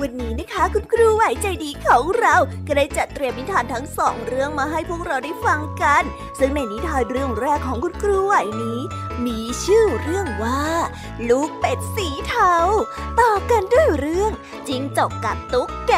วันนี้นะคะคุณครูไหวใจดีของเราก็ได้จัดเตรียมนิทานทั้งสองเรื่องมาให้พวกเราได้ฟังกัน ซึ่งในนิทานเรื่องแรกของคุณครูไหวนี้ มีชื่อเรื่องว่า ลูกเป็ดสีเทา ต่อกันด้วยเรื่องจิงจกกับตุ๊กแก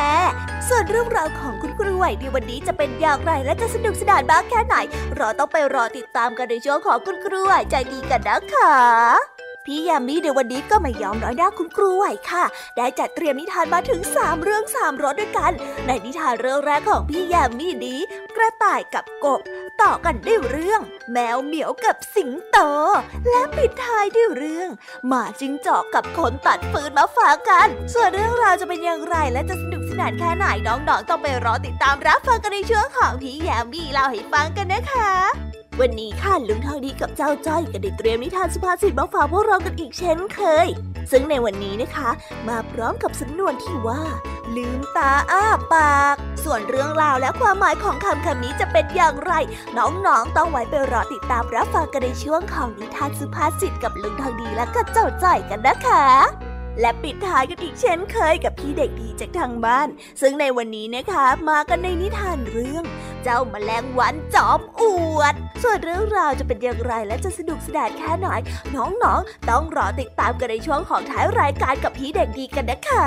ส่วนเรื่องราวของคุณครูไหวในวันนี้จะเป็นอย่างไรและจะสนุกสนานบ้างแค่ไหนเราต้องไปรอติดตามกันในช่วงของคุณครูไหวใจดีกันนะคะ พี่ยามีในวันนี้ก็ไม่ยอมน้อยหน้าคุณครูไหวค่ะ ได้จัดเตรียมนิทานมาถึง 3 เรื่อง 3รสด้วยกัน ในนิทานเรื่องแรกของพี่ยามีนี้ กระต่ายกับกบ ต่อกันด้วยเรื่อง แมวเหมียวกับสิงโต และปิดท้ายด้วยเรื่องหมาจิงจอกกับคนตัดฟืนมาฝากกัน ส่วนเรื่องราวจะเป็นอย่างไรและจะสนุกสนานแค่ไหนน้องๆต้องไปรอติดตามรับฟังกันในช่วงของพี่ยามีเล่าให้ฟังกันนะคะ วันนี้ค่ะลุงทองดีกับเจ้าจ้อยก็ได้เตรียมนิทานสุภาษิตมาฝากพวกเรากันอีกเช่นเคย ซึ่งในวันนี้นะคะ มาพร้อมกับสำนวนที่ว่า ลืมตาอ้าปาก ส่วนเรื่องราวและความหมายของคำคำนี้จะเป็นอย่างไร น้องๆต้องไว้ไปรอติดตามรับฟังกันในช่วงของนิทานสุภาษิตกับลุงทองดีและก็เจ้าจ้อยกันนะคะและปิดท้ายกันอีกเช่นเคยกับพี่เด็กดีจากทางบ้าน ซึ่งในวันนี้นะคะมากันในนิทานเรื่อง เจ้าแมลงวันจอมอวด ส่วนเรื่องราวจะเป็นอย่างไรและจะสนุกสนานแค่ไหนน้องๆ ต้องรอติดตามกันในช่วงของท้ายรายการกับพี่เด็กดีกันนะคะ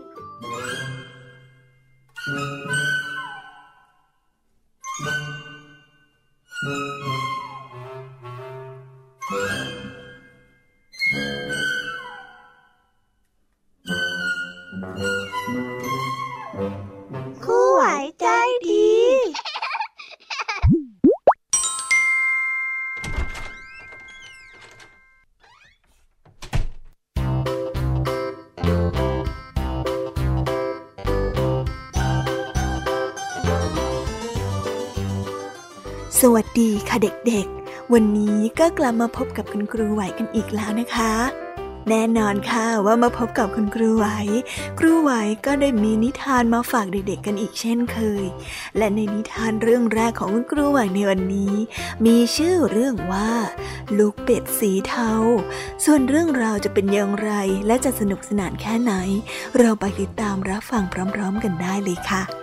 สวัสดีค่ะเด็กๆ วันนี้ก็กลับมาพบกับคุณครูไหวกันอีกแล้วนะคะ แน่นอนค่ะว่ามาพบกับคุณครูไหว ครูไหวก็ได้มีนิทานมาฝากเด็กๆกันอีกเช่นเคย และในนิทานเรื่องแรกของคุณครูไหวในวันนี้ มีชื่อเรื่องว่า ลูกเป็ดสีเทา ส่วนเรื่องราวจะเป็นอย่างไรและจะสนุกสนานแค่ไหน เราไปติดตามรับฟังพร้อม ๆ กันได้เลยค่ะ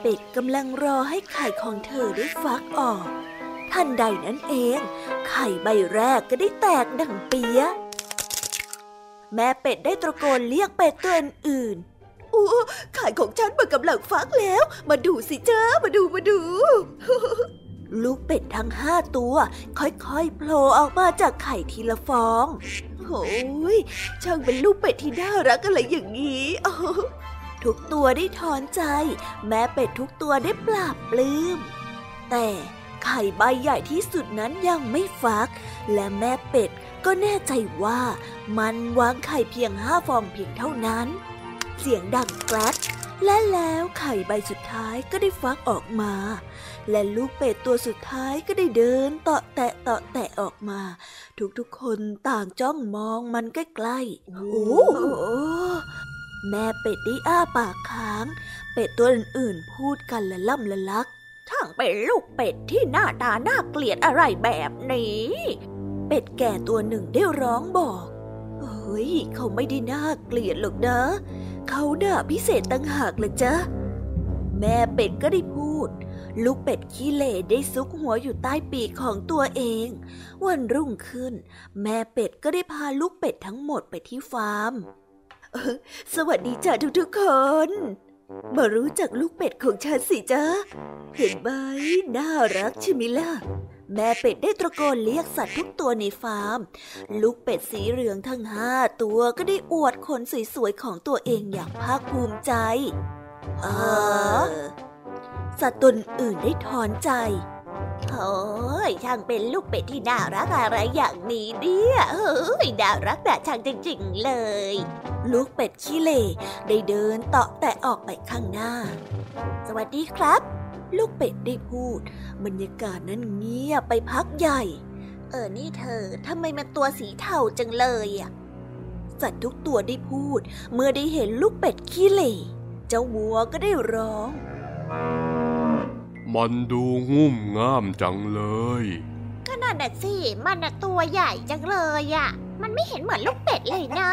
เป็ดกำลังรอให้ไข่ของเธอได้ฟักออก ทันใดนั้นเอง ไข่ใบแรกก็ได้แตกดังเปียแม่เป็ดได้ตะโกนเรียกเป็ดตัวอื่นๆอู้ไข่ของฉันมันกำลังฟักแล้ว มาดูสิจ้ามาดูมาดู ลูกเป็ดทั้งห้าตัว ค่อยๆโผล่ออกมาจากไข่ทีละฟองโอ้ยช่างเป็นลูกเป็ดที่น่ารักอะไรอย่างนี้ ทุกตัวได้ถอนใจ แม้เป็ดทุกตัวได้ปราบปลื้ม แต่ไข่ใบใหญ่ที่สุดนั้นยังไม่ฟัก และแม่เป็ดก็แน่ใจว่ามันวางไข่เพียงห้าฟองเพียงเท่านั้น เสียงดังแกลดและแล้วไข่ใบสุดท้ายก็ได้ฟักออกมา และลูกเป็ดตัวสุดท้ายก็ได้เดินเตาะแตะเตาะแตะออกมา ทุกๆคนต่างจ้องมองมันใกล้ๆ โอ้ แม่เป็ดได้อ้าปากค้าง เป็ดตัวอื่นๆพูดกันละล่ำละลักทั้งเป็นลูกเป็ดที่หน้าตาน่าเกลียดอะไรแบบนี้ เป็ดแก่ตัวหนึ่งได้ร้องบอกเฮ้ยเขาไม่ได้น่าเกลียดหรอกนะเขาด่าพิเศษตั้งหากเละจ๊ะแม่เป็ดก็ได้พูด ลูกเป็ดขี้เล่ได้ซุกหัวอยู่ใต้ปีกของตัวเอง วันรุ่งขึ้น แม่เป็ดก็ได้พาลูกเป็ดทั้งหมดไปที่ฟาร์ม สวัสดีจ้าทุกๆคน มารู้จักลูกเป็ดของฉันสิจ้าเห็นไหมน่ารักใช่ไหมล่ะแม่เป็ดได้ตะโกนเรียกสัตว์ทุกตัวในฟาร์ม ลูกเป็ดสีเหลืองทั้งห้าตัวก็ได้อวดขนสวยๆของตัวเองอย่างภาคภูมิใจ เออ สัตว์ตนอื่นได้ถอนใจ โอ้ยช่างเป็นลูกเป็ดที่น่ารักอะไรอย่างนี้เนี่ยเฮ้ยน่ารักน่ช่างจริงๆเลย ลูกเป็ดขี้เล่ได้เดินเตาะแต่ออกไปข้างหน้า สวัสดีครับ ลูกเป็ดได้พูด บรรยากาศนั้นเงียบไปพักใหญ่ เออนี่เธอทำไมมันตัวสีเทาจังเลยอะสัตว์ทุกตัวได้พูด เมื่อได้เห็นลูกเป็ดขี้เล่เจ้าวัวก็ได้ร้อง มันดูงุ่มง่ามจังเลย ก็นั่นน่ะสิ มันน่ะตัวใหญ่จังเลยอะ มันไม่เห็นเหมือนลูกเป็ดเลยนะ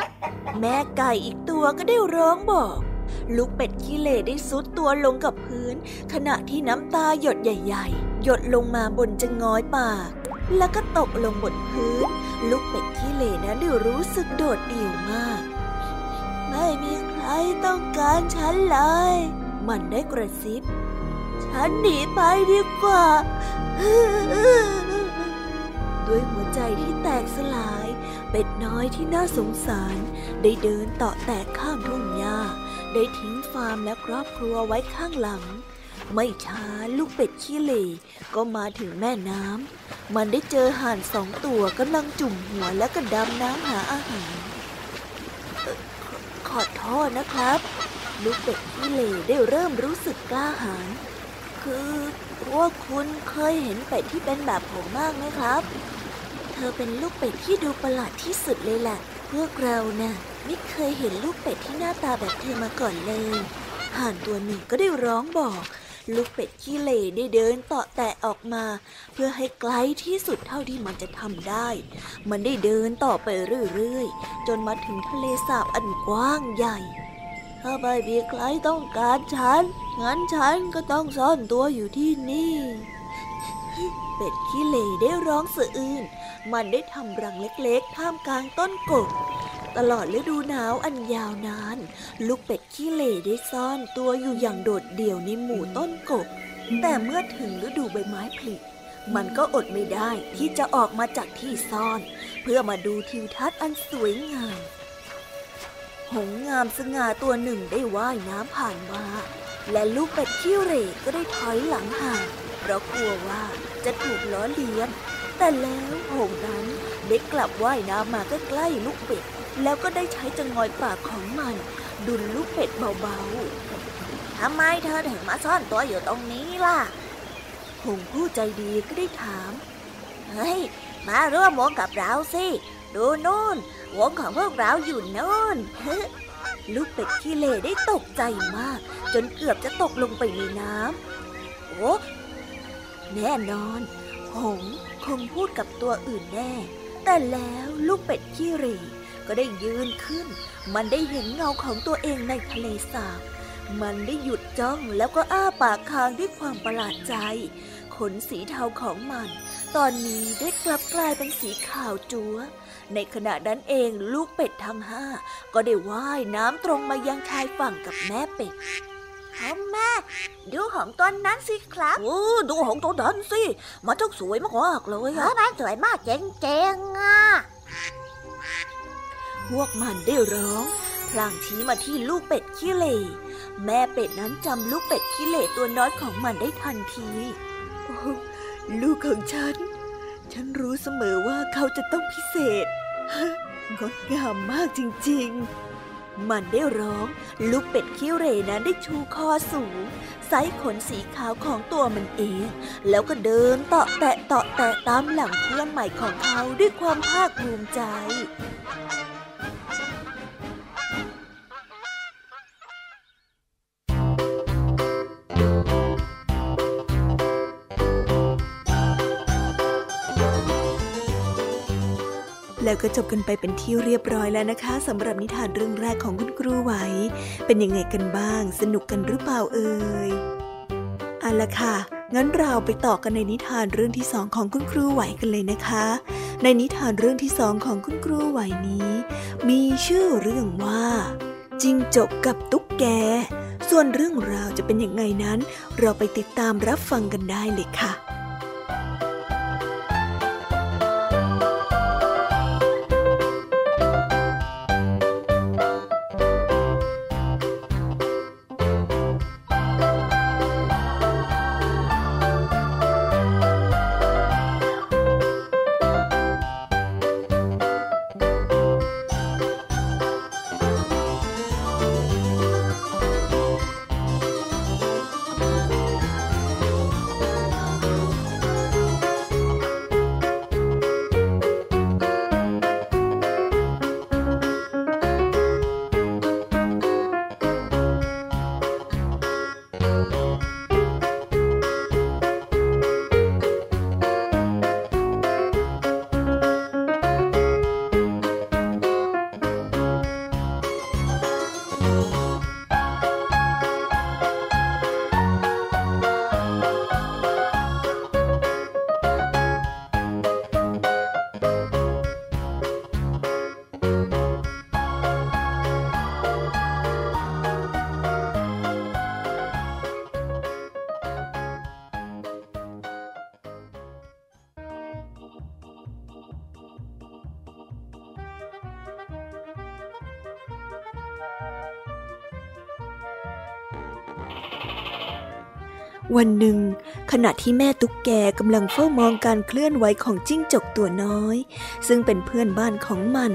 แม่ไก่อีกตัวก็ได้ร้องบอก ลูกเป็ดขี้เล่ได้ซุดตัวลงกับพื้น ขณะที่น้ำตาหยดใหญ่ๆ หยดลงมาบนจะง้อยปาก แล้วก็ตกลงบนพื้น ลูกเป็ดขี้เล่นั้นได้รู้สึกโดดเดี่ยวมาก ไม่มีใครต้องการฉันเลย มันได้กระซิบ ฉันหนีไปดีกว่า ด้วยหัวใจที่แตกสลาย เป็ดน้อยที่น่าสงสาร ได้เดินต่อแตกข้ามทุ่งหญ้า ได้ทิ้งฟาร์มและครอบครัวไว้ข้างหลัง ไม่ช้าลูกเป็ดขี้เหร่ก็มาถึงแม่น้ำ มันได้เจอห่านสองตัวกำลังจุ่มหัวและก็ดำน้ำหาอาหารขอโทษนะครับ ลูกเป็ดขี้เหร่ได้เริ่มรู้สึกกล้าหาญ คือพวกคุณเคยเห็นเป็ดที่เป็นแบบผมมากไหมครับ เธอเป็นลูกเป็ดที่ดูประหลาดที่สุดเลยแหละพวกเรานะ่ะไม่เคยเห็นลูกเป็ดที่หน้าตาแบบเธอมาก่อนเลยห่านตัวหนึ่งก็ได้ร้องบอก ลูกเป็ดขี้เหร่ได้เดินต่อแตะออกมา เพื่อให้ไกลที่สุดเท่าที่มันจะทำได้ มันได้เดินต่อไปเรื่อยๆ จนมาถึงทะเลสาบอันกว้างใหญ่ ถ้าไม่มีใครต้องการฉัน งั้นฉันก็ต้องซ่อนตัวอยู่ที่นี่ เป็ดขี้เหร่ได้ร้องสะอื้น มันได้ทำรังเล็กๆ ท่ามกลางต้นกก ตลอดฤดูหนาวอันยาวนาน ลูกเป็ดขี้เหร่ได้ซ่อนตัวอยู่อย่างโดดเดี่ยวในหมู่ต้นกก แต่เมื่อถึงฤดูใบไม้ผลิมันก็อดไม่ได้ที่จะออกมาจากที่ซ่อน เพื่อมาดูทิวทัศน์อันสวยงาม หงงามสง่าตัวหนึ่งได้ว่ายน้ำผ่านมา และลูกเป็ดขี้เหร่ก็ได้ถอยหลังห่างเพราะกลัวว่าจะถูกล้อเลียน แต่แล้วหงนั้นได้กลับว่ายน้ำมาใกล้ๆลูกเป็ด แล้วก็ได้ใช้จงอยปากของมัน ดุลลูกเป็ดเบาๆทำไมเธอถึงมาซ่อนตัวอยู่ตรงนี้ล่ะ หงผู้ใจดีก็ได้ถาม เฮ้ย มาร่วมวงกับเราสิ ดูนู่น วงของพวกเราอยู่นู่นลูกเป็ดขี้เหร่ได้ตกใจมาก จนเกือบจะตกลงไปในน้ำโอ้แน่นอน หงคงพูดกับตัวอื่นแน่ แต่แล้วลูกเป็ดขี้เรก็ได้ยืนขึ้น มันได้เห็นเงาของตัวเองในทะเลสาบ มันได้หยุดจ้องแล้วก็อ้าปากค้างด้วยความประหลาดใจ ขนสีเทาของมัน ตอนนี้ได้กลับกลายเป็นสีขาวจัว๋ว ในขณะนั้นเองลูกเป็ดทั้งห้าก็ได้ว่ายน้ำตรงมายังชายฝั่งกับแม่เป็ดแม่ ดูของตัวนั้นสิครับโอ้ดูของตัวนั้นสิ มันต้องสวยมากๆเลยอะมันสวยมากเจ๋งๆอะพวกมันได้ร้องพลางชี้มาที่ลูกเป็ดขี้เหร่แม่เป็ดนั้นจำลูกเป็ดขี้เหร่ตัวน้อยของมันได้ทันทีโอ้ลูกของฉัน ฉันรู้เสมอว่าเขาจะต้องพิเศษ งดงามมากจริงๆ มันได้ร้อง ลูกเป็ดขี้เหร่นั้นได้ชูคอสูงไซขนสีขาวของตัวมันเอง แล้วก็เดินเตาะแตะเตาะแตะตามหลังเพื่อนใหม่ของเขาด้วยความภาคภูมิใจ แล้วก็จบกันไปเป็นที่เรียบร้อยแล้วนะคะสำหรับนิทานเรื่องแรกของคุณครูไหว เป็นยังไงกันบ้าง สนุกกันหรือเปล่าเอ่ยเอาละค่ะ งั้นเราไปต่อกันในนิทานเรื่องที่สองของคุณครูไหวกันเลยนะคะ ในนิทานเรื่องที่สองของคุณครูไหวนี้ มีชื่อเรื่องว่าจิงจกกับตุ๊กแก ส่วนเรื่องราวจะเป็นยังไงนั้น เราไปติดตามรับฟังกันได้เลยค่ะ วันหนึ่ง ขณะที่แม่ตุ๊กแกกำลังเฝ้ามองการเคลื่อนไหวของจิ้งจกตัวน้อย ซึ่งเป็นเพื่อนบ้านของมัน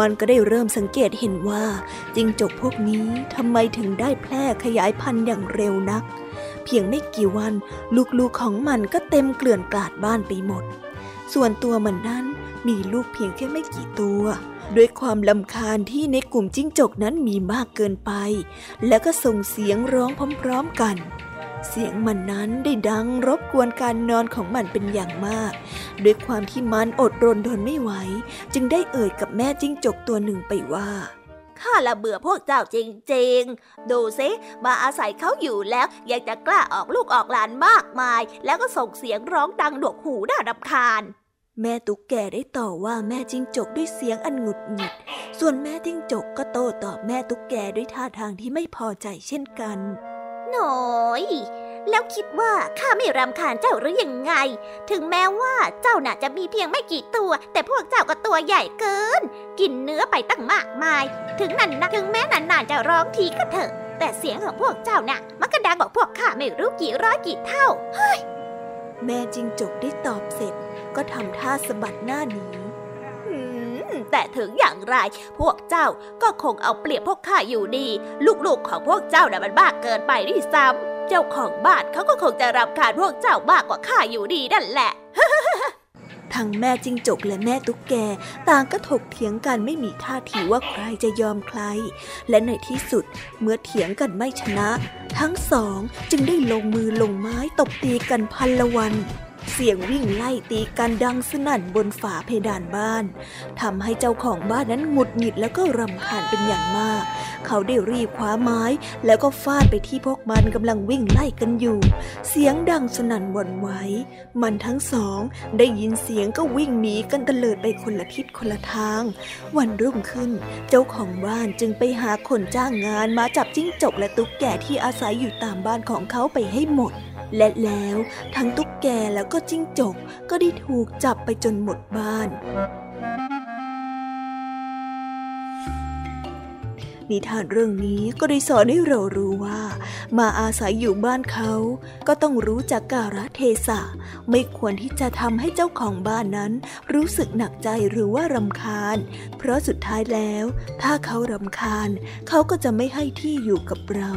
มันก็ได้เริ่มสังเกตเห็นว่า จิ้งจกพวกนี้ทำไมถึงได้แพร่ขยายพันธุ์อย่างเร็วนัก เพียงไม่กี่วันลูกๆของมันก็เต็มเกลื่อนกลาดบ้านไปหมด ส่วนตัวมันนั้นมีลูกเพียงแค่ไม่กี่ตัวด้วยความลำคาญที่ในกลุ่มจิ้งจกนั้นมีมากเกินไป และก็ส่งเสียงร้องพร้อม ๆกัน เสียงมันนั้นได้ดังรบกวนการนอนของมันเป็นอย่างมาก ด้วยความที่มันอดรนทนไม่ไหว จึงได้เอ่ยกับแม่จิ้งจกตัวหนึ่งไปว่าข้าละเบื่อพวกเจ้าจริงๆ ดูสิมาอาศัยเขาอยู่แล้วยังจะกล้าออกลูกออกหลานมากมาย แล้วก็ส่งเสียงร้องดังดวกหูน่ารำคาญ แม่ตุ๊กแกได้ต่อว่าแม่จิ้งจกด้วยเสียงอันหงุดหงิด ส่วนแม่จิ้งจกก็โต้ตอบแม่ตุ๊กแกด้วยท่าทางที่ไม่พอใจเช่นกัน หน่อยแล้วคิดว่าข้าไม่รำคาญเจ้าหรือยังไง ถึงแม้ว่าเจ้าน่ะจะมีเพียงไม่กี่ตัว แต่พวกเจ้าก็ตัวใหญ่เกิน กินเนื้อไปตั้งมากมาย ถึงนั่นนะถึงแม้นานๆจะร้องทีก็เถอะ แต่เสียงของพวกเจ้าน่ะ มันก็ดังกว่าพวกข้าไม่รู้กี่ร้อยกี่เท่า เฮ้ย แม่จิงจกได้ตอบเสร็จ ก็ทำท่าสะบัดหน้าหนี แต่ถึงอย่างไร พวกเจ้าก็คงเอาเปรียบพวกข้าอยู่ดี ลูกๆของพวกเจ้าน่ะมันบ้าเกินไปด้วยซ้ำเจ้าของบ้านเขาก็คงจะรำคาญพวกเจ้ามากกว่าข้าอยู่ดีนั่นแหละทั้งแม่จิ้งจกและแม่ตุ๊กแก ต่างก็ถกเถียงกันไม่มีท่าทีว่าใครจะยอมใคร และในที่สุดเมื่อเถียงกันไม่ชนะ ทั้งสองจึงได้ลงมือลงไม้ตบตีกันพันละวัน เสียงวิ่งไล่ตีกันดังสนั่นบนฝาเพดานบ้านทำให้เจ้าของบ้านนั้นหงุดหงิดแล้วก็รำคาญเป็นอย่างมาก เขาได้รีบคว้าไม้ แล้วก็ฟาดไปที่พวกมันกำลังวิ่งไล่กันอยู่ เสียงดังสนั่นหวั่นไหวมันทั้งสอง ได้ยินเสียงก็วิ่งหนีกันเตลิดไปคนละทิศคนละทาง วันรุ่งขึ้น เจ้าของบ้านจึงไปหาคนจ้างงานมาจับจิ้งจกและตุ๊กแกที่อาศัยอยู่ตามบ้านของเขาไปให้หมด และแล้วทั้งตุ๊กแกแล้วก็จิ้งจกก็ได้ถูกจับไปจนหมดบ้าน นิทานเรื่องนี้ก็ได้สอนให้เรารู้ว่า มาอาศัยอยู่บ้านเขาก็ต้องรู้จักกาลเทศะ ไม่ควรที่จะทำให้เจ้าของบ้านนั้น รู้สึกหนักใจหรือว่ารำคาญ เพราะสุดท้ายแล้ว ถ้าเขารำคาญ เขาก็จะไม่ให้ที่อยู่กับเรา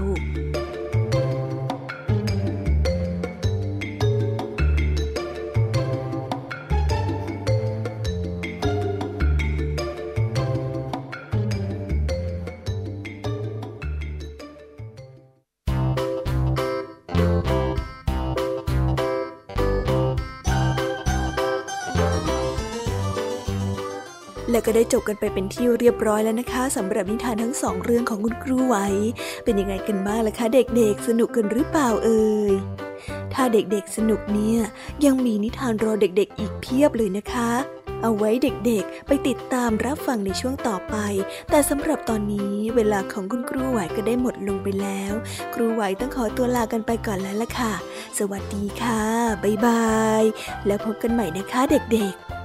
ก็ได้จบกันไปเป็นที่เรียบร้อยแล้วนะคะสำหรับนิทานทั้งสองเรื่องของคุณครูไหว เป็นยังไงกันบ้างล่ะคะ เด็กๆ สนุกกันหรือเปล่าเอ่ยถ้าเด็กๆสนุกเนี่ย ยังมีนิทานรอเด็กๆ อีกเพียบเลยนะคะ เอาไว้เด็กๆ ไปติดตามรับฟังในช่วงต่อไป แต่สำหรับตอนนี้เวลาของคุณครูไหวก็ได้หมดลงไปแล้ว ครูไหวต้องขอตัวลากันไปก่อนแล้วล่ะค่ะ สวัสดีค่ะ บ๊ายบาย แล้วพบกันใหม่นะคะเด็กๆ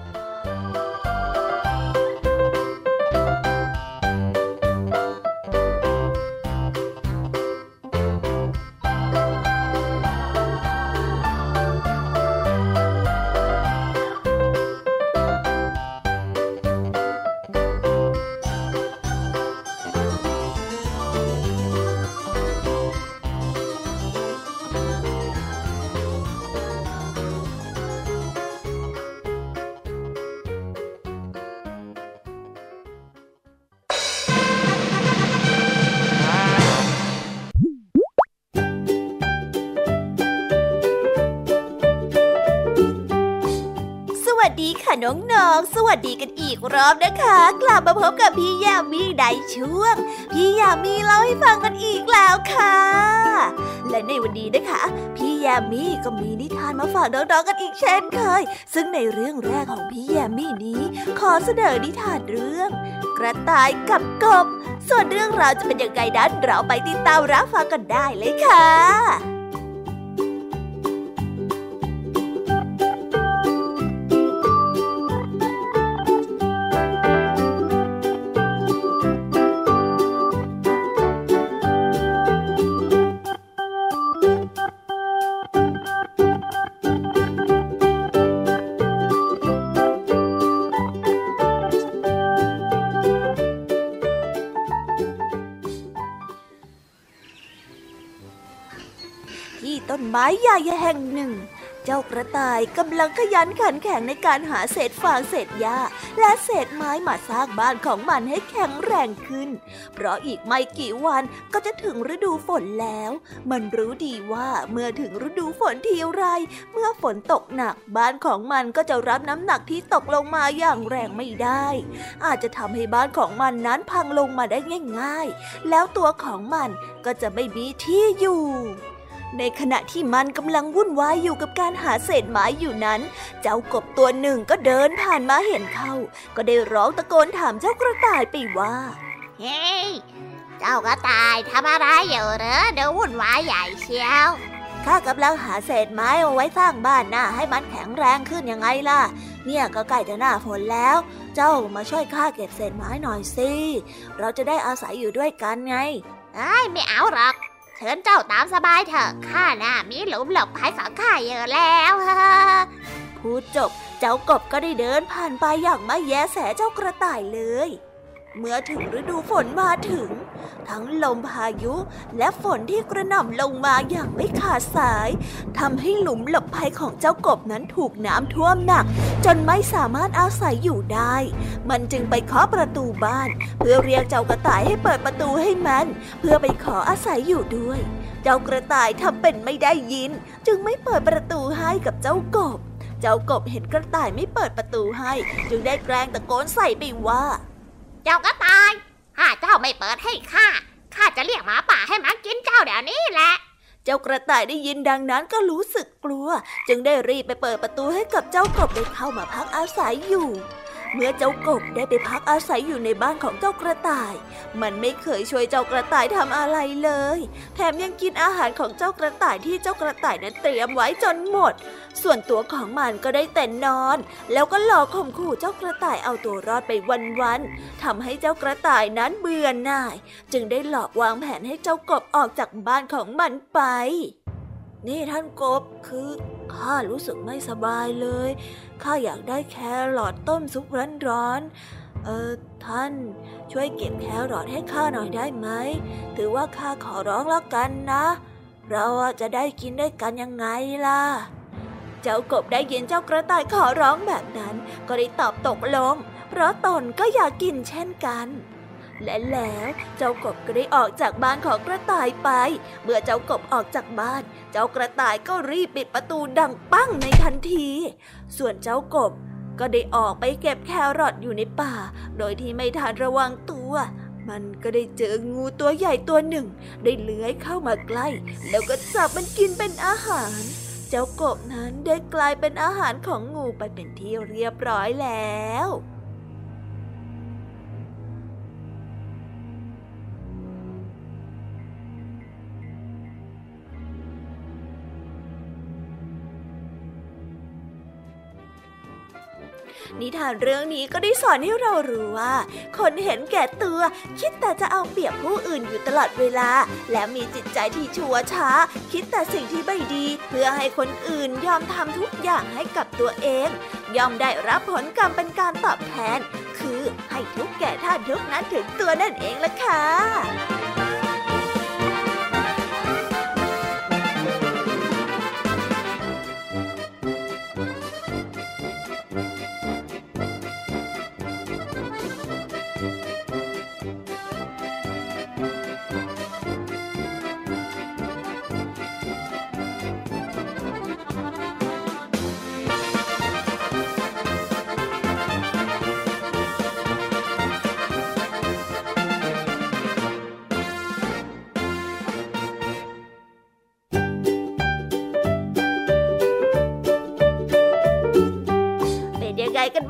ค่ะน้องๆ สวัสดีกันอีกรอบนะคะ กลับมาพบกับพี่ยามีในช่วง พี่ยามีเล่าให้ฟังกันอีกแล้วค่ะ และในวันนี้นะคะ พี่ยามีก็มีนิทานมาฝากน้องๆกันอีกเช่นเคย ซึ่งในเรื่องแรกของพี่ยามีนี้ ขอเสนอนิทานเรื่อง กระต่ายกับกบ ส่วนเรื่องราวจะเป็นยังไงนั้นเราไปติดตามรับฟังกันได้เลยค่ะ ม้ใหญ่แห่งหนึ่ง เจ้ากระต่ายกำลังขยันขันแข็งในการหาเศษฟางเศษหญ้าและเศษไม้มาสร้างบ้านของมันให้แข็งแรงขึ้น เพราะอีกไม่กี่วันก็จะถึงฤดูฝนแล้ว มันรู้ดีว่าเมื่อถึงฤดูฝนทีไร เมื่อฝนตกหนักบ้านของมันก็จะรับน้ำหนักที่ตกลงมาอย่างแรงไม่ได้ อาจจะทำให้บ้านของมันนั้นพังลงมาได้ง่าย ๆ แล้วตัวของมันก็จะไม่มีที่อยู่ ในขณะที่มันกำลังวุ่นวายอยู่กับการหาเศษไม้อยู่นั้น เจ้ากบตัวหนึ่งก็เดินผ่านมาเห็นเข้า ก็ได้ร้องตะโกนถามเจ้ากระต่ายไปว่า เฮ้ยเจ้ากระต่ายทำอะไรอยู่เหรอเดี๋ยววุ่นวายใหญ่เชียวข้ากำลังหาเศษไม้เอาไว้สร้างบ้านหน้าให้มันแข็งแรงขึ้นยังไงล่ะ เนี่ยก็ใกล้จะหน้าฝนแล้ว เจ้ามาช่วยข้าเก็บเศษไม้หน่อยสิ เราจะได้อาศัยอยู่ด้วยกันไงไอ้ไม่เอาหรอก เชิญเจ้าตามสบายเถอะข้าน่ะมีหลุมหลบภัยฝังข้าเยอะแล้วพูดจบ เจ้ากบก็ได้เดินผ่านไปอย่างไม่แยแสเจ้ากระต่ายเลย เมื่อถึงฤดูฝนมาถึง ทั้งลมพายุและฝนที่กระหน่ำลงมาอย่างไม่ขาดสายทำให้หลุมหลบภัยของเจ้ากบนั้นถูกน้ำท่วมหนัก จนไม่สามารถอาศัยอยู่ได้ มันจึงไปเคาะประตูบ้าน เพื่อเรียกเจ้ากระต่ายให้เปิดประตูให้มัน เพื่อไปขออาศัยอยู่ด้วย เจ้ากระต่ายทำเป็นไม่ได้ยิน จึงไม่เปิดประตูให้กับเจ้ากบ เจ้ากบเห็นกระต่ายไม่เปิดประตูให้ จึงได้แกล้งตะโกนใส่ไปว่า เจ้าก็ตายถ้าเจ้าไม่เปิดให้ข้า ข้าจะเรียกหมาป่าให้มากินเจ้าเดี๋ยวนี้แหละ เจ้ากระต่ายได้ยินดังนั้นก็รู้สึกกลัว จึงได้รีบไปเปิดประตูให้กับเจ้ากบได้เข้ามาพักอาศัยอยู่ เมื่อเจ้ากบได้ไปพักอาศัยอยู่ในบ้านของเจ้ากระต่าย มันไม่เคยช่วยเจ้ากระต่ายทำอะไรเลย แถมยังกินอาหารของเจ้ากระต่ายที่เจ้ากระต่ายนั้นเตรียมไว้จนหมด ส่วนตัวของมันก็ได้แต่นอน แล้วก็หลอกข่มขู่เจ้ากระต่ายเอาตัวรอดไปวันๆทำให้เจ้ากระต่ายนั้นเบื่อหน่าย จึงได้หลอกวางแผนให้เจ้ากบออกจากบ้านของมันไป นี่ท่านกบคือข้ารู้สึกไม่สบายเลยข้าอยากได้แครอทต้มซุปร้อนๆเออท่านช่วยเก็บแครอทให้ข้าหน่อยได้ไหมถือว่าข้าขอร้องแล้วกันนะ เราจะได้กินได้กันยังไงล่ะ เจ้ากบได้ยินเจ้ากระต่ายขอร้องแบบนั้น ก็ได้ตอบตกลง เพราะตนก็อยากกินเช่นกัน และแล้วเจ้ากบก็ได้ออกจากบ้านของกระต่ายไป เมื่อเจ้ากบออกจากบ้าน เจ้ากระต่ายก็รีบปิดประตูดังปั้งในทันที ส่วนเจ้ากบก็ได้ออกไปเก็บแครอทอยู่ในป่า โดยที่ไม่ทันระวังตัว มันก็ได้เจองูตัวใหญ่ตัวหนึ่ง ได้เลื้อยเข้ามาใกล้ แล้วก็จับมันกินเป็นอาหาร เจ้ากบนั้นได้กลายเป็นอาหารของงูไปเป็นที่เรียบร้อยแล้ว นิทานเรื่องนี้ก็ได้สอนให้เรารู้ว่า คนเห็นแก่ตัว คิดแต่จะเอาเปรียบผู้อื่นอยู่ตลอดเวลา และมีจิตใจที่ชั่วช้า คิดแต่สิ่งที่ไม่ดี เพื่อให้คนอื่นยอมทำทุกอย่างให้กับตัวเอง ยอมได้รับผลกรรมเป็นการตอบแทน คือให้ทุกแก่ท่านทุกนั้นถึงตัวนั่นเองล่ะค่ะ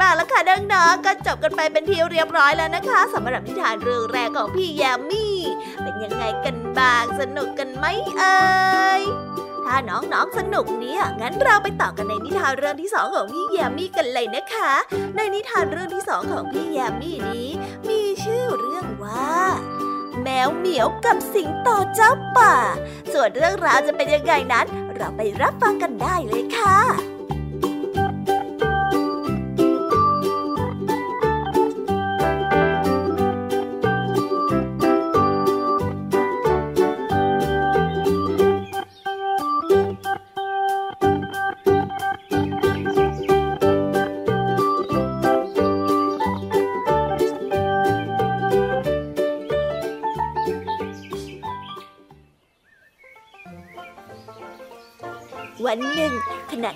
กันบ้างแล้วค่ะน้องๆก็จบกันไปเป็นที่เรียบร้อยแล้วนะคะสำหรับนิทานเรื่องแรกของพี่ยามี่ เป็นยังไงกันบ้างสนุกกันไหมเอ่ยถ้าน้องๆสนุกเนี่ย งั้นเราไปต่อกันในนิทานเรื่องที่สองของพี่แยมมี่กันเลยนะคะ ในนิทานเรื่องที่สองของพี่แยมมี่นี้ มีชื่อเรื่องว่า แมวเหมียวกับสิงโตเจ้าป่า ส่วนเรื่องราวจะเป็นยังไงนั้น เราไปรับฟังกันได้เลยค่ะ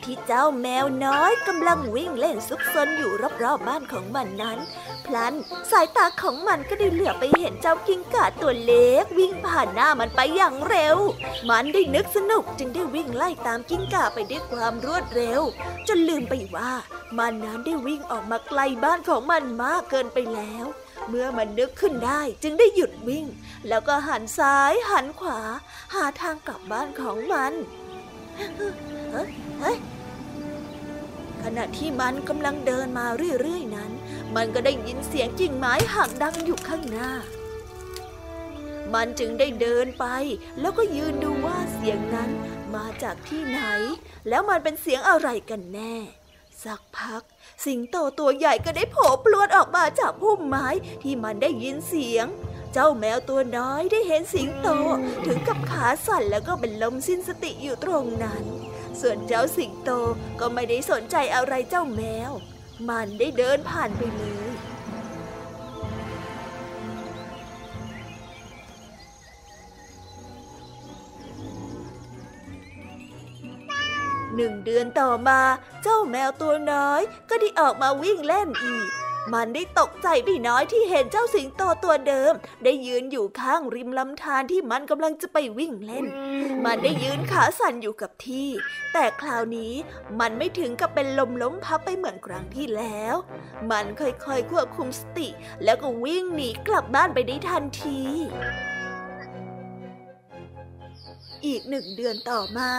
ที่เจ้าแมวน้อยกำลังวิ่งเล่นซุกซนอยู่รอบๆบ้านของมันนั้น พลันสายตาของมันก็ได้เหลือไปเห็นเจ้ากิ้งก่าตัวเล็กวิ่งผ่านหน้ามันไปอย่างเร็ว มันได้นึกสนุกจึงได้วิ่งไล่ตามกิ้งก่าไปด้วยความรวดเร็ว จนลืมไปว่า มันนั้นได้วิ่งออกมาไกลบ้านของมันมากเกินไปแล้วเมื่อมันนึกขึ้นได้จึงได้หยุดวิ่ง แล้วก็หันซ้ายหันขวา หาทางกลับบ้านของมัน เฮ้ยเฮ้ย ขณะที่มันกำลังเดินมาเรื่อยๆนั้น มันก็ได้ยินเสียงกิ่งไม้หักดังอยู่ข้างหน้า มันจึงได้เดินไป แล้วก็ยืนดูว่าเสียงนั้นมาจากที่ไหน แล้วมันเป็นเสียงอะไรกันแน่ สักพัก สิงโตตัวใหญ่ก็ได้โผล่พลวดออกมาจากพุ่มไม้ที่มันได้ยินเสียงเจ้าแมวตัวน้อยได้เห็นสิงโต ถึงกับขาสั่นแล้วก็เป็นลมสิ้นสติอยู่ตรงนั้น ส่วนเจ้าสิงโตก็ไม่ได้สนใจอะไรเจ้าแมว มันได้เดินผ่านไปเลยหนึ่งเดือนต่อมาเจ้าแมวตัวน้อยก็ได้ออกมาวิ่งเล่นอีก มันได้ตกใจไม่น้อยที่เห็นเจ้าสิงโตตัวเดิม ได้ยืนอยู่ข้างริมลำธารที่มันกำลังจะไปวิ่งเล่น มันได้ยืนขาสั่นอยู่กับที่ แต่คราวนี้มันไม่ถึงกับเป็นลมล้มพับไปเหมือนครั้งที่แล้ว มันค่อยๆควบคุมสติ แล้วก็วิ่งหนีกลับบ้านไปได้ทันทีอีกหนึ่งเดือนต่อมา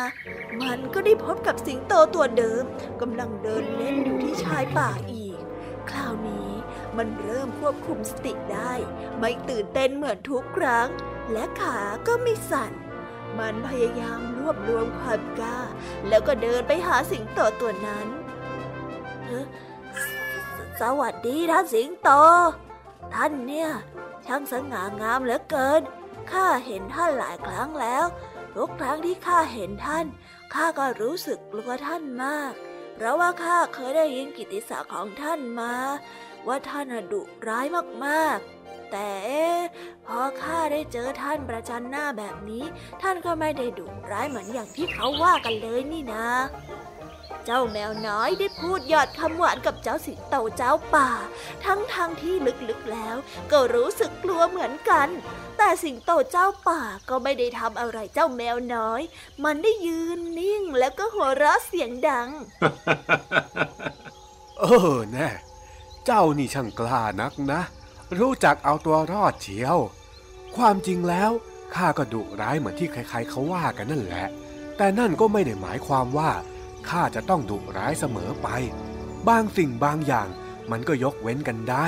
มันก็ได้พบกับสิงโตตัวเดิมกำลังเดินเล่นอยู่ที่ชายป่าอีก คราวนี้มันเริ่มควบคุมสติได้ ไม่ตื่นเต้นเหมือนทุกครั้ง และขาก็ไม่สั่น มันพยายามรวบรวมความกล้า แล้วก็เดินไปหาสิงโตตัวนั้นสสวัสดีท่านสิงโต ท่านเนี่ยช่างสง่างามเหลือเกิน ข้าเห็นท่านหลายครั้งแล้ว ทุกครั้งที่ข้าเห็นท่าน ข้าก็รู้สึกกลัวท่านมาก เพราะว่าข้าเคยได้ยินกิติศักดิ์ของท่านมา ว่าท่านดุร้ายมากๆ แต่พอข้าได้เจอท่านประจันหน้าแบบนี้ ท่านก็ไม่ได้ดุร้ายเหมือนอย่างที่เขาว่ากันเลยนี่นะ เจ้าแมวน้อยได้พูดหยอดคำหวานกับเจ้าสิงโตเจ้าป่า ทั้งทางที่ลึกๆแล้ว ก็รู้สึกกลัวเหมือนกัน แต่สิงโตเจ้าป่าก็ไม่ได้ทำอะไรเจ้าแมวน้อย มันได้ยืนนิ่งแล้วก็หัวเราะเสียงดัง เออแน่เจ้านี่ช่างกล้านักนะ รู้จักเอาตัวรอดเชียว ความจริงแล้วข้าก็ดุร้ายเหมือนที่ใครๆเขาว่ากันนั่นแหละ แต่นั่นก็ไม่ได้หมายความว่า ข้าจะต้องดุร้ายเสมอไป บางสิ่งบางอย่างมันก็ยกเว้นกันได้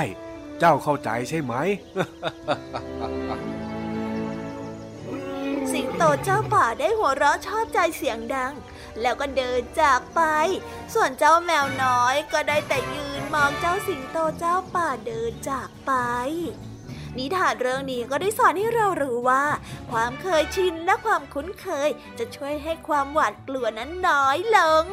เจ้าเข้าใจใช่ไหม สิงโตเจ้าป่าได้หัวเราะชอบใจเสียงดัง แล้วก็เดินจากไป ส่วนเจ้าแมวน้อยก็ได้แต่ยืนมองเจ้าสิงโตเจ้าป่าเดินจากไป นิทานเรื่องนี้ก็ได้สอนให้เรารู้ว่า ความเคยชินและความคุ้นเคยจะช่วยให้ความหวาดกลัวนั้นน้อยลง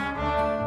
うん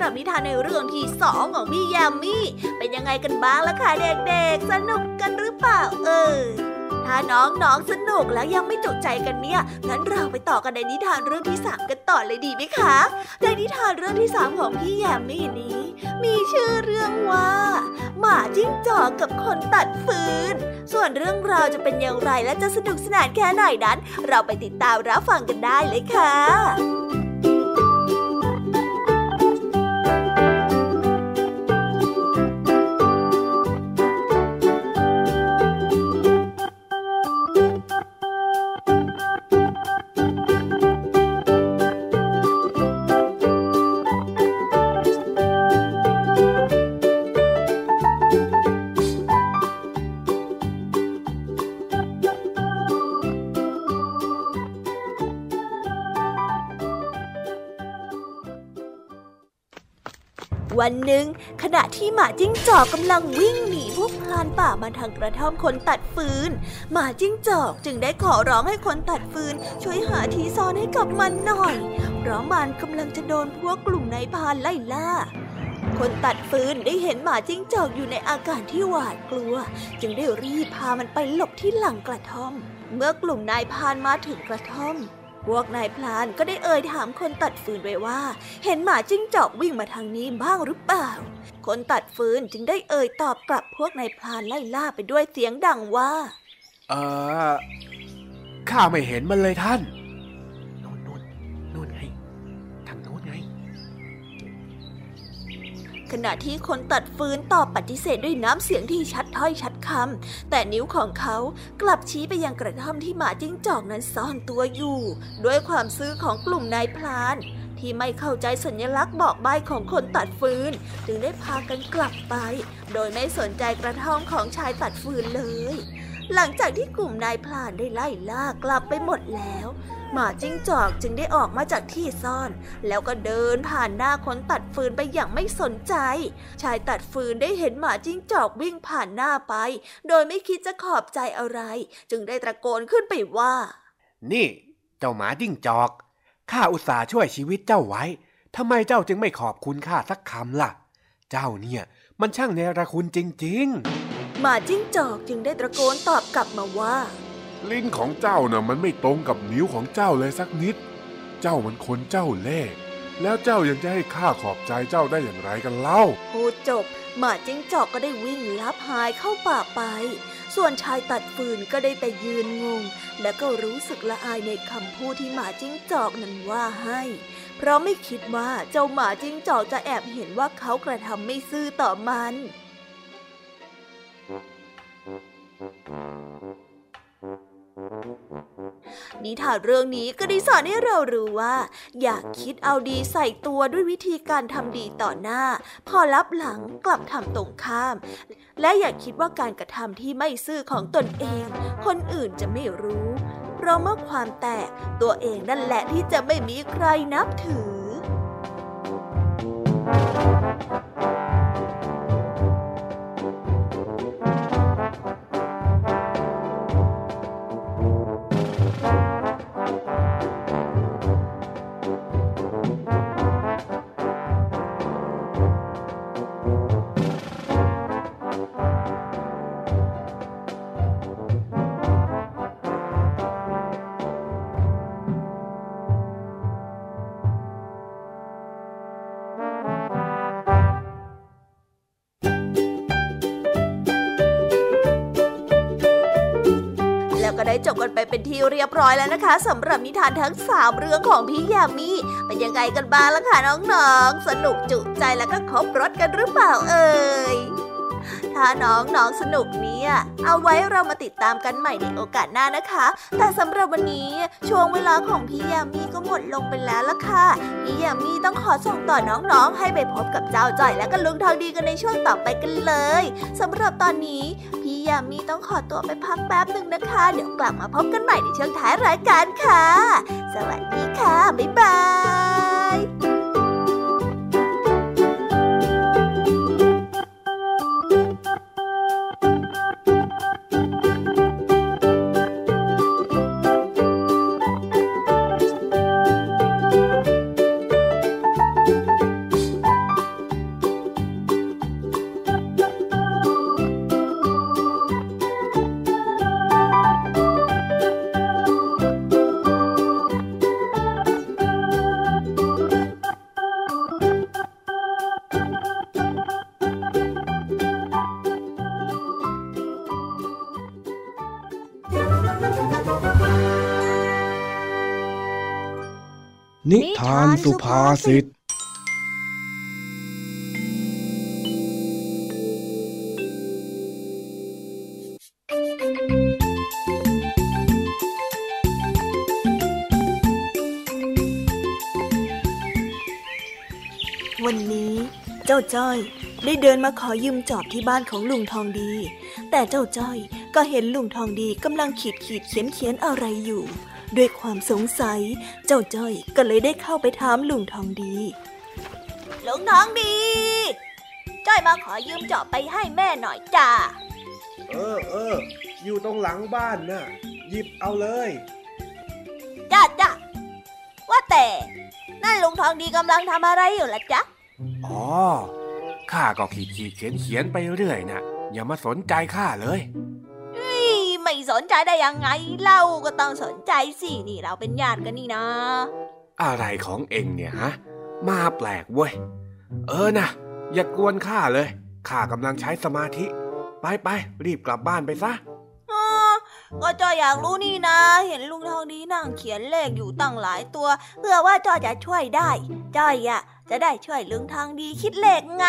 หรับนิทานในเรื่องที่สองของพี่ยามีเป็นยังไงกันบ้างล่ะคะเด็กๆ สนุกกันหรือเปล่าเออถ้าน้องๆสนุกแล้วยังไม่จุใจกันเนี่ยงั้นเราไปต่อกันในนิทานเรื่องที่สามกันต่อเลยดีไหมคะ ในนิทานเรื่องที่สามของพี่ยามีนี้ มีชื่อเรื่องว่า หมาจิ้งจอกกับคนตัดฟืน ส่วนเรื่องราวจะเป็นอย่างไรและจะสนุกสนานแค่ไหนนั้น เราไปติดตามรับฟังกันได้เลยค่ะ วันหนึ่ง ขณะที่หมาจิ้งจอกกำลังวิ่งหนีพวกพลานป่ามาทางกระท่อมคนตัดฟืน หมาจิ้งจอกจึงได้ขอร้องให้คนตัดฟืน ช่วยหาที่ซ่อนให้กับมันหน่อย เพราะมันกำลังจะโดนพวกกลุ่มนายพานไล่ล่าคนตัดฟืนได้เห็นหมาจิ้งจอกอยู่ในอาการที่หวาดกลัว จึงได้รีบพามันไปหลบที่หลังกระท่อม เมื่อกลุ่มนายพานมาถึงกระท่อม พวกนายพลานก็ได้เอ่ยถามคนตัดฟืนไว้ว่า เห็นหมาจิ้งจอกวิ่งมาทางนี้บ้างหรือเปล่า คนตัดฟืนจึงได้เอ่ยตอบกลับพวกนายพลานไล่ล่าไปด้วยเสียงดังว่า เออข้าไม่เห็นมันเลยท่าน ขณะที่คนตัดฟืนตอบปฏิเสธด้วยน้ำเสียงที่ชัดถ้อยชัดคำแต่นิ้วของเขากลับชี้ไปยังกระท่อมที่หมาจิ้งจอกนั้นซ่อนตัวอยู่ ด้วยความซื่อของกลุ่มนายพลาน ที่ไม่เข้าใจสัญลักษณ์บอกใบของคนตัดฟืน จึงได้พากันกลับไป โดยไม่สนใจกระท่อมของชายตัดฟืนเลย หลังจากที่กลุ่มนายพลานได้ไล่ล่ากลับไปหมดแล้ว หมาจิ้งจอกจึงได้ออกมาจากที่ซ่อน แล้วก็เดินผ่านหน้าคนตัดฟืนไปอย่างไม่สนใจ ชายตัดฟืนได้เห็นหมาจิ้งจอกวิ่งผ่านหน้าไป โดยไม่คิดจะขอบใจอะไร จึงได้ตะโกนขึ้นไปว่า นี่ เจ้าหมาจิ้งจอกข้าอุตส่าห์ช่วยชีวิตเจ้าไว้ทำไมเจ้าจึงไม่ขอบคุณข้าสักคำล่ะ เจ้าเนี่ย มันช่างเนรคุณจริง ๆ หมาจิ้งจอกจึงได้ตะโกนตอบกลับมาว่า ลิ้นของเจ้าน่ะมันไม่ตรงกับนิ้วของเจ้าเลยสักนิด เจ้ามันคนเจ้าเล่ห์แล้วเจ้ายังจะให้ข้าขอบใจเจ้าได้อย่างไรกันเล่าพูดจบหมาจิ้งจอกก็ได้วิ่งลับหายเข้าป่าไป ส่วนชายตัดฟืนก็ได้แต่ยืนงง และก็รู้สึกละอายในคำพูดที่หมาจิ้งจอกนั้นว่าให้ เพราะไม่คิดว่าเจ้าหมาจิ้งจอกจะแอบเห็นว่าเขากระทำไม่ซื่อต่อมัน นิทานเรื่องนี้ก็ได้สอนให้เรารู้ว่า อย่าคิดเอาดีใส่ตัวด้วยวิธีการทำดีต่อหน้า พอรับหลังกลับทำตรงข้าม และอย่าคิดว่าการกระทำที่ไม่ซื่อของตนเอง คนอื่นจะไม่รู้ เพราะเมื่อความแตกตัวเองนั่นแหละที่จะไม่มีใครนับถือ ได้จบกันไปเป็นที่เรียบร้อยแล้วนะคะสำหรับนิทานทั้งสามเรื่องของพี่ยามีเป็นยังไงกันบ้างล่ะคะน้องๆ สนุกจุใจแล้วก็ครบรถกันหรือเปล่าเอ่ยถ้าน้องน้องสนุกเนี่ย เอาไว้เรามาติดตามกันใหม่ในโอกาสหน้านะคะ แต่สำหรับวันนี้ช่วงเวลาของพี่ยามีก็หมดลงไปแล้วล่ะค่ะ พี่ยามีต้องขอส่งต่อน้องๆ ให้ไปพบกับเจ้าจ่อยและก็ลุงทองดีกันในช่วงต่อไปกันเลยสำหรับตอนนี้ ยามีต้องขอตัวไปพักแป๊บหนึ่งนะคะ เดี๋ยวกลับมาพบกันใหม่ในช่วงท้ายรายการค่ะ สวัสดีค่ะ บ๊ายบายาษิตวันนี้เจ้าจ้อยได้เดินมาขอยืมจอบที่บ้านของลุงทองดี แต่เจ้าจ้อยก็เห็นลุงทองดีกำลังขีดขีดเขียนเขียนอะไรอยู่ ด้วยความสงสัย เจ้าจ้อยก็เลยได้เข้าไปถามลุงทองดีลุงทองดี จ้อยมาขอยืมจอบไปให้แม่หน่อยจ้า เออเอออยู่ตรงหลังบ้านน่ะ หยิบเอาเลยจ้าจ้าว่าแต่ นั่นลุงทองดีกำลังทำอะไรอยู่ล่ะจ๊ะ อ๋อ ข้าก็ขีดขีดเขียนเขียนไปเรื่อยนะอย่ามาสนใจข้าเลยนี่ ไม่สนใจได้ยังไงเราก็ต้องสนใจสินี่เราเป็นญาติกันนี่นะ อะไรของเองเนี่ยฮะมาแปลกเว้ย เออนะอย่ากวนข้าเลยข้ากำลังใช้สมาธิ ไปไปรีบกลับบ้านไปซะอ๋อ ก็จอยอยากรู้นี่นะ เห็นลุงทองดีนั่งเขียนเลขอยู่ตั้งหลายตัว เพื่อว่าจอยจะช่วยได้จอยอะจะได้ช่วยลุงทองดีคิดเลขไง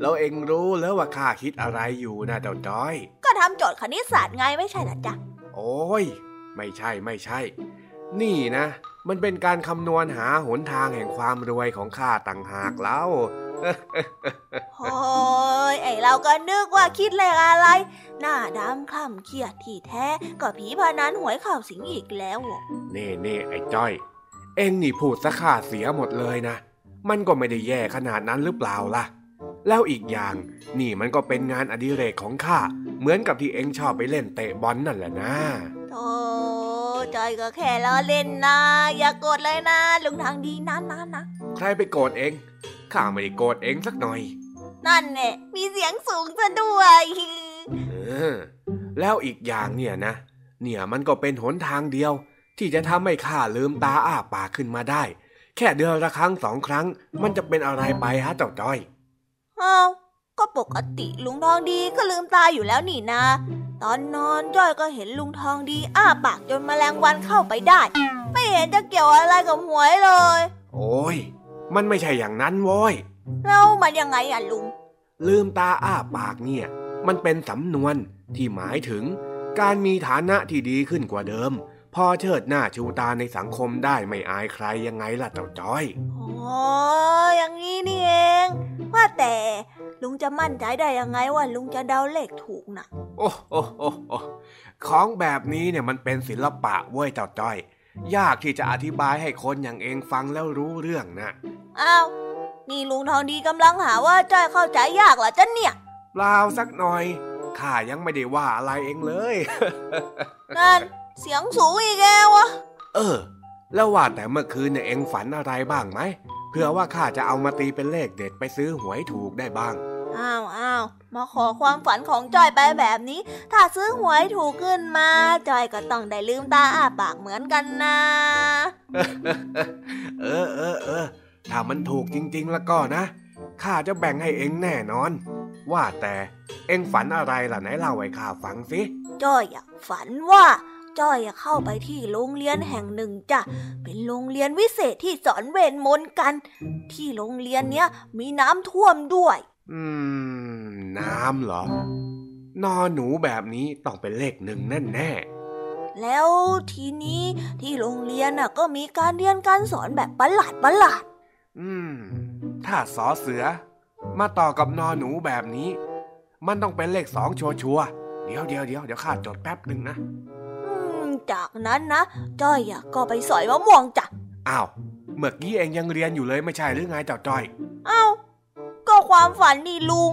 แล้วเองรู้แล้วว่าข้าคิดอะไรอยู่นะเจ้าจ้อย ก็ทำโจทย์คณิตศาสตร์ไงไม่ใช่เหรอจ๊ะ โอ้ย ไม่ใช่ไม่ใช่ นี่นะ มันเป็นการคำนวณหาหนทางแห่งความรวยของข้าต่างหากแล้ว โอ้ยไอเราก็นึกว่าคิดเลขอะไร หน้าดำคล้ำเครียดที่แท้ ก็ผีพนันหวยเข่าสิงอีกแล้วอะเน่เน่ไอ้จ้อย เอ็งนี่พูดซะข้าเสียหมดเลยนะ มันก็ไม่ได้แย่ขนาดนั้นหรือเปล่าล่ะ แล้วอีกอย่างนี่มันก็เป็นงานอดิเรกของข้า เหมือนกับที่เอ็งชอบไปเล่นเตะบอลนั่นแหละนะโธ่ จอยก็แค่ล้อเล่นนะ อย่ากดเลยนะลุงทางดีนะนะนะใครไปโกรธเอ็งข้าไม่ได้โกรธเอ็งสักหน่อย นั่นเนี่ยมีเสียงสูงซะด้วยเออแล้วอีกอย่างเนี่ยนะ เนี่ยมันก็เป็นหนทางเดียว ที่จะทำให้ข้าลืมตาอ้าปากขึ้นมาได้ แค่เดือนละครั้งสองครั้ง มันจะเป็นอะไรไปฮะเจ้าจ้อยอ้าวก็ปกติลุงทองดีก็ลืมตาอยู่แล้วนี่นะ ตอนนอนจ้อยก็เห็นลุงทองดีอ้าปากจนแมลงวันเข้าไปได้ ไม่เห็นจะเกี่ยวอะไรกับหวยเลย โอ้ย มันไม่ใช่อย่างนั้นโว้ยแล้วมันยังไงอะลุง ลืมตาอ้าปากเนี่ย มันเป็นสำนวนที่หมายถึง การมีฐานะที่ดีขึ้นกว่าเดิม พอเชิดหน้าชูตาในสังคมได้ไม่อายใครยังไงล่ะเจ้าจ้อยอ๋ออย่างนี้นี่เอง ว่าแต่ ลุงจะมั่นใจได้ยังไงว่าลุงจะเดาเลขถูกนะโอ้โอ้โอ้โอ้ของแบบนี้เนี่ยมันเป็นศิลปะเว้ยเจ้าจ้อย ยากที่จะอธิบายให้คนอย่างเองฟังแล้วรู้เรื่องนะอ้าวนี่ลุงทองดีกำลังหาว่าจ้อยเข้าใจยากเหรอจ๊ะเนี่ยเปล่าสักหน่อยข้ายังไม่ได้ว่าอะไรเองเลยนั่นเสียงสูงอีกแล้วอะเออ แล้วว่าแต่เมื่อคืนเนี่ยเองฝันอะไรบ้างไหมเพื่อว่าข้าจะเอามาตีเป็นเลขเด็ดไปซื้อหวยถูกได้บ้าง อ้าวอ้าวมาขอความฝันของจอยไปแบบนี้ ถ้าซื้อหวยถูกขึ้นมาจอยก็ต้องได้ลืมตาอ้าปากเหมือนกันนะ เออเออเออถ้ามันถูกจริง ๆ แล้วก็นะข้าจะแบ่งให้เองแน่นอน ว่าแต่เองฝันอะไรล่ะไหนเล่าให้ข้าฟังสิจอยอยากฝันว่าจ้อยเข้าไปที่โรงเรียนแห่งหนึ่งจ้ะ เป็นโรงเรียนวิเศษที่สอนเวทมนต์กัน ที่โรงเรียนเนี้ยมีน้ำท่วมด้วย อืม น้ำเหรอ นอหนูแบบนี้ต้องเป็นเลขหนึ่งแน่แน่แล้วทีนี้ที่โรงเรียนน่ะ ก็มีการเรียนการสอนแบบประหลาดประหลาดๆอืม ถ้าสอเสือ มาต่อกับนอหนูแบบนี้ มันต้องเป็นเลขสองชัวชัวร์ๆเดี๋ยวเดี๋ยวเดี๋ยวเดี๋ยวข้าจดแป๊บหนึ่งนะอืมจากนั้นนะจ้อยอะก็ไปสอยมะม่วงจ้ะอ้าวเมื่อกี้เองยังเรียนอยู่เลยไม่ใช่หรือไงเจ้าจ้อยเอ้า ก็ความฝันนี่ลุง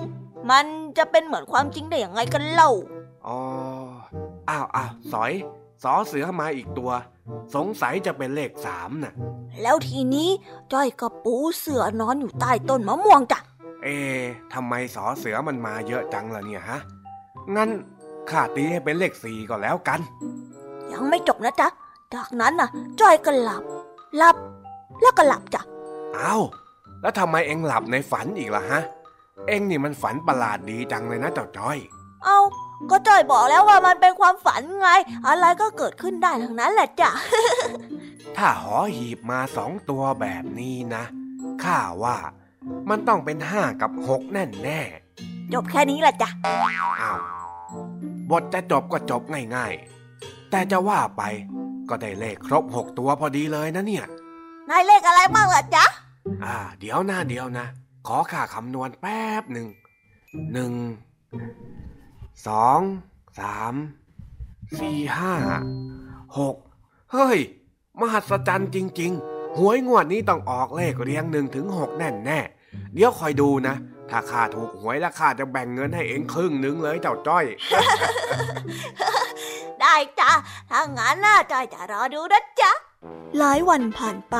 มันจะเป็นเหมือนความจริงได้ยังไงกันเล่า อ๋อ อ้าวอ้าวสอย สอเสือมาอีกตัว สงสัยจะเป็นเลขสามน่ะ แล้วทีนี้จ้อยกับปูเสือนอนอยู่ใต้ต้นมะม่วงจ้ะ เอ๊ะทำไมสอเสือมันมาเยอะจังล่ะเนี่ยฮะ งั้นข้าตีให้เป็นเลขสี่ก็แล้วกัน ยังไม่จบนะจ๊ะ จากนั้นน่ะ จ้อยก็หลับ หลับ แล้วก็หลับจ้ะ อ้าว แล้วทำไมเอ็งหลับในฝันอีกล่ะฮะ เอ็งนี่มันฝันประหลาดดีจังเลยนะเจ้าจ้อย เอาก็จ้อยบอกแล้วว่ามันเป็นความฝันไง อะไรก็เกิดขึ้นได้ทั้งนั้นแหละจ้ะ ถ้าหอหีบมาสองตัวแบบนี้นะข้าว่า มันต้องเป็นห้ากับหกแน่แน่จบแค่นี้แหละจ้ะๆอ้าวบทจะจบก็จบง่ายๆ แต่จะว่าไปก็ได้เลขครบหกตัวพอดีเลยนะเนี่ยนายเลขอะไรบ้างล่ะจ๊ะ อ่า เดี๋ยวนะเดี๋ยวนะ ขอค่าคำนวณแป๊บหนึ่งหนึ่งสองสามสี่ห้าหกเฮ้ย มหัศจรรย์จริง ๆ หวยงวดนี้ต้องออกเลขเรียงหนึ่งถึงหกแน่แน่ๆเดี๋ยวคอยดูนะ ถ้าข้าถูกหวยแล้วข้าจะแบ่งเงินให้เองครึ่งหนึ่งเลยเจ้าจ้อย ได้จ้ะถ้างั้นน่าจ้อยจะรอดูนะจ๊ะ หลายวันผ่านไป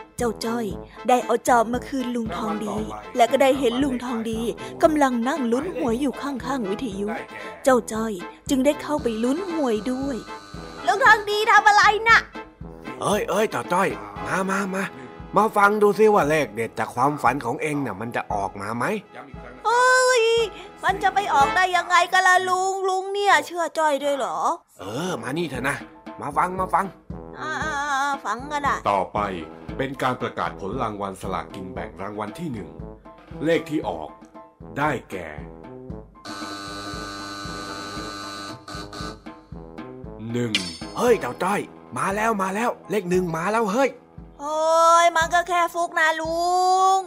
เจ้าจ้อย ได้เอาจอบมาคืนลุงทองดี และก็ได้เห็นลุงทองดีกำลังนั่งลุ้นหวยอยู่ข้างๆวิทยุ เจ้าจ้อยจึงได้เข้าไปลุ้นหวยด้วยลุงทองดีทำอะไรน่ะ เอ้ยเอ้ยเจ้าจ้อย มามามามาฟังดูซิว่าเลขเด็ดจากความฝันของเองน่ะ มันจะออกมาไหมเฮ้ย มันจะไปออกได้ยังไงกันล่ะลุงลุงเนี่ย เชื่อจ้อยด้วยเหรอ เออ มานี่เถอะนะ มาฟังมาฟัง อ่าๆๆฟังกันอะ ต่อไป เป็นการประกาศผลรางวัลสลากกินแบ่งรางวัลที่หนึ่งเลขที่ออก ได้แก่ หนึ่ง เฮ้ยเจ้าจ้อย มาแล้วมาแล้ว เลขหนึ่งมาแล้วเฮ้ยโอ้ยมันก็แค่ฟุกนะลุง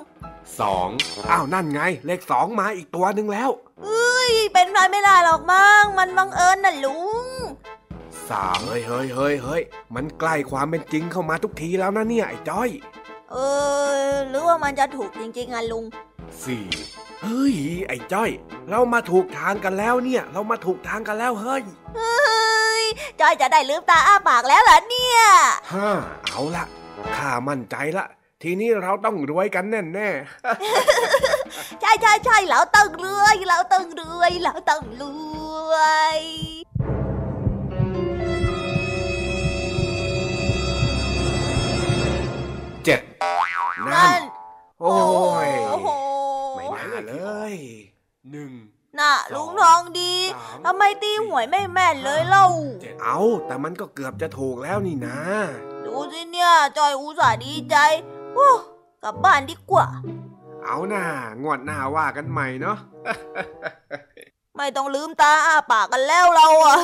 สองอ้าวนั่นไง เลขสองมาอีกตัวหนึ่งแล้วเฮ้ย เป็นไปไม่ได้หรอกมั้งมันบังเอิญน่ะลุง สามเฮ้ยเฮ้ยเฮ้ยเฮ้ยมันใกล้ความเป็นจริงเข้ามาทุกทีแล้วนะเนี่ยไอ้จ้อย เออหรือว่ามันจะถูกจริงๆอะลุงสี่เฮ้ยไอ้จ้อย เรามาถูกทางกันแล้วเนี่ย เรามาถูกทางกันแล้วเฮ้ยเฮ้ยจอยจะได้ลืมตาอ้าปากแล้วเหรอเนี่ยห้าเอาละข้ามั่นใจละทีนี้เราต้องรวยกันแน่แน่ใช่ใช่ใช่เราต้องรวยเราต้องรวยเราต้องรว นั่นั่นนโอ้ยโอ้โหไม่น่าเลยหนึ่งน่ะลุงทองดีสามทำไมตีหวยไม่แม่นเลยเล่าเจ็ดเอาแต่มันก็เกือบจะถูกแล้วนี่นะ ดูสิเนี่ย จอยอุตส่าห์ดีใจโอ้กลับบ้านดีกว่า เอาหน้างวดหน้าว่ากันใหม่เนาะไม่ต้องลืมตาอ้าปากกันแล้วเราอะ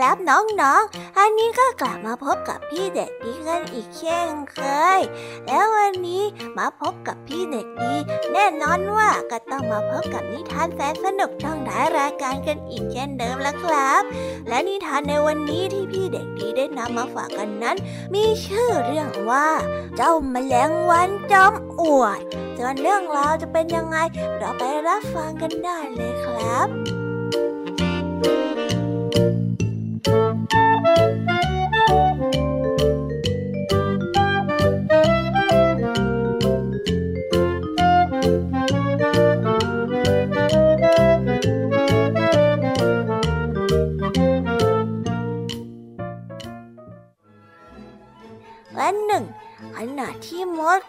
ครับน้องๆ อันนี้ก็กลับมาพบกับพี่เด็กดีกันอีกเช่นเคย แล้ววันนี้มาพบกับพี่เด็กดี แน่นอนว่าก็ต้องมาพบกับนิทานแสนสนุกช่องท้ายรายการกันอีกเช่นเดิมแล้วครับ และนิทานในวันนี้ที่พี่เด็กดีได้นำมาฝากกันนั้น มีชื่อเรื่องว่า เจ้าแมลงวันจอมอวดส่วนเรื่องราวจะเป็นยังไงเราไปรับฟังกันได้เลยครับ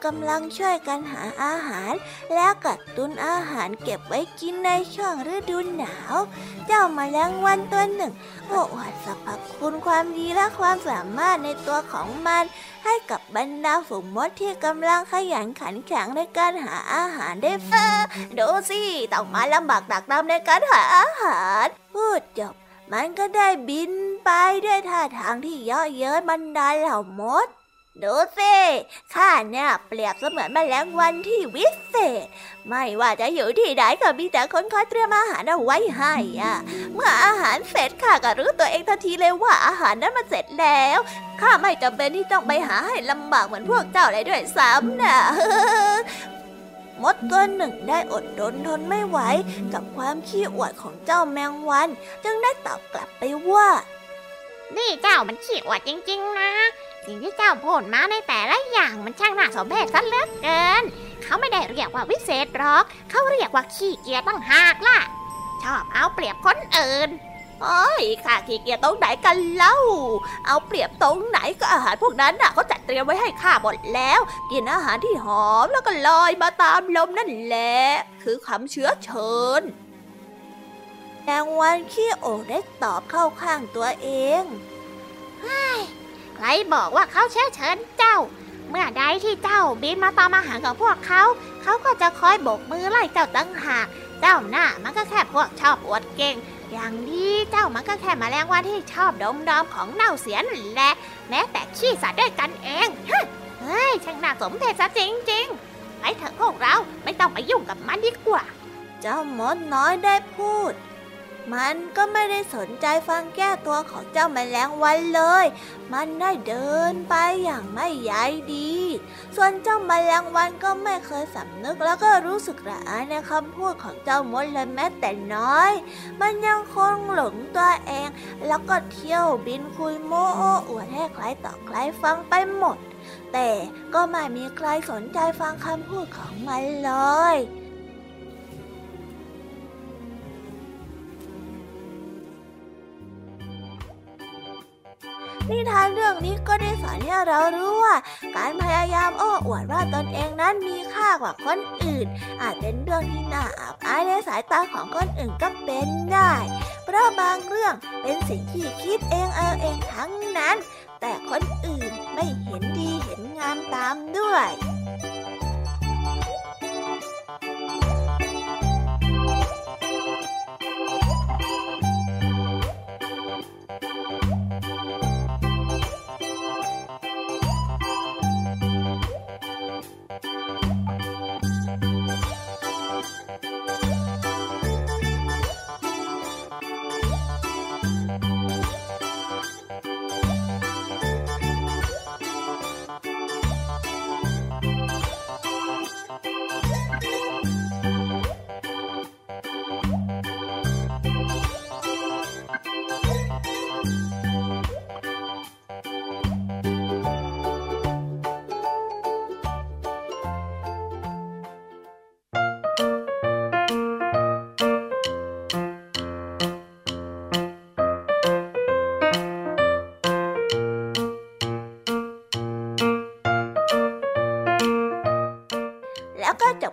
กำลังช่วยกันหาอาหาร แล้วกัดตุนอาหารเก็บไว้กินในช่วงฤดูหนาว เจ้ามาแมลงวันตัวหนึ่งโอ้อวดสรรพคุณความดีและความสามารถในตัวของมัน ให้กับบรรดาฝูงมดที่กำลังขยันขันแข็งในการหาอาหารได้เออดูสิต้องมาลำบากตักตามในการหาอาหาร พูดจบมันก็ได้บินไปด้วยท่าทางที่เยาะเย้ยบรรดาเหล่ามด ดูสิข้าเนี่ยเปรียบเสมือนแมลงวันที่วิเศษ ไม่ว่าจะอยู่ที่ไหนก็มีแต่คนคอยเตรียมอาหารเอาไว้ให้อะ เมื่ออาหารเสร็จข้าก็รู้ตัวเองทันทีเลยว่าอาหารนั้นมันเสร็จแล้วข้าไม่จำเป็นที่ต้องไปหาให้ลำบากเหมือนพวกเจ้าเลยด้วยซ้ำนะมดตัวหนึ่งได้อดรนทนไม่ไหวกับความขี้อวดของเจ้าแมงวัน จึงได้ตอบกลับไปว่า นี่เจ้ามันขี้อวดจริง ๆ นะ สิ่งที่เจ้าพูดมาในแต่ละอย่างมันช่างน่าสมเพชซะเหลือเกิน เขาไม่ได้เรียกว่าวิเศษหรอก เขาเรียกว่าขี้เกียจตั้งหากล่ะ ชอบเอาเปรียบคนอื่นโอ้ยข้าขี้เกียจตรงไหนกันเล่า เอาเปรียบตรงไหนก็อาหารพวกนั้นน่ะเขาจัดเตรียมไว้ให้ข้าหมดแล้ว กินอาหารที่หอมแล้วก็ลอยมาตามลมนั่นแหละ คือคำเชื้อเชิญแมงวันขี้โอได้ตอบเข้าข้างตัวเองใค รบอกว่าเขาเชื้อเชิญเจ้า เมื่อใดที่เจ้าบินมาตามอาหารของพวกเขา เขาก็จะคอยโบกมือไล่เจ้าตั้งหากเจ้าหน้ามันก็แค่พวกชอบอวดเก่ง อย่างนี้เจ้ามันก็แค่มแมลงวันที่ชอบดมดอมของเน่าเสียนแหละแม้แต่ขี้สัตว์ด้วยกันเองเฮ้ยช่างน่าสมเพชซะจริงๆไปเถอะพวกเราไม่ต้องไปยุ่งกับมันดีกว่า เจ้ามดน้อยได้พูด มันก็ไม่ได้สนใจฟังแก้ตัวของเจ้าแมลงวันเลย มันได้เดินไปอย่างไม่ใยดี ส่วนเจ้าแมลงวันก็ไม่เคยสำนึกแล้วก็รู้สึกระอายในคำพูดของเจ้ามดเลยแม้แต่น้อย มันยังคงหลงตัวเอง แล้วก็เที่ยวบินคุยโม้โออวดให้ใครต่อใครฟังไปหมด แต่ก็ไม่มีใครสนใจฟังคำพูดของมันเลย นิทานเรื่องนี้ก็ได้สอนให้เรารู้ว่า การพยายามโอ้อวดว่าตนเองนั้นมีค่ากว่าคนอื่น อาจเป็นเรื่องที่น่าอับอายในสายตาของคนอื่นก็เป็นได้ เพราะบางเรื่องเป็นสิ่งที่คิดเองเออเองทั้งนั้น แต่คนอื่นไม่เห็นดีเห็นงามตามด้วย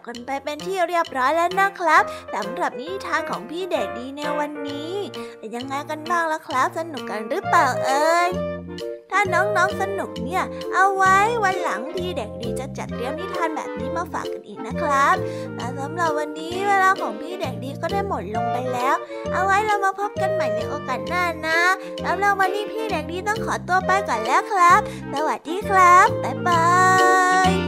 กันไปเป็นที่เรียบร้อยแล้วนะครับสำหรับนิทานของพี่เด็กดีในวันนี้เป็นยังไงกันบ้างล่ะครับ สนุกกันหรือเปล่าเอ่ยถ้าน้องๆสนุกเนี่ย เอาไว้วันหลังพี่เด็กดีจะจัดเตรียมนิทานแบบนี้มาฝากกันอีกนะครับ แต่สำหรับวันนี้เวลาของพี่เด็กดีก็ได้หมดลงไปแล้ว เอาไว้เรามาพบกันใหม่ในโอกาสหน้านะสำหรับวันนี้พี่เด็กดีต้องขอตัวไปก่อนแล้วครับ สวัสดีครับ บ๊ายบาย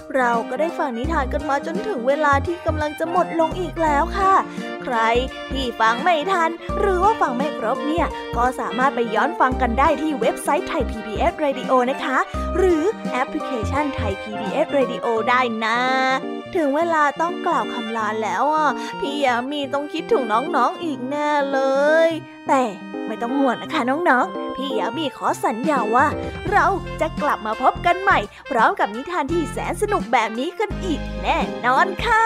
เราก็ได้ฟังนิทานกันมาจนถึงเวลาที่กำลังจะหมดลงอีกแล้วค่ะ ใครที่ฟังไม่ทัน หรือว่าฟังไม่ครบเนี่ย ก็สามารถไปย้อนฟังกันได้ที่เว็บไซต์ไทย PBS Radio นะคะ หรือแอปพลิเคชันไทย PBS Radio ได้นะ ถึงเวลาต้องกล่าวคำลาแล้วอะ พี่ยามีต้องคิดถึงน้องๆอีกแน่เลย แต่ไม่ต้องห่วงนะคะน้องๆ พี่ยามีขอสัญญาว่า เราจะกลับมาพบกันใหม่ พร้อมกับนิทานที่แสนสนุกแบบนี้กันอีกแน่นอนค่ะ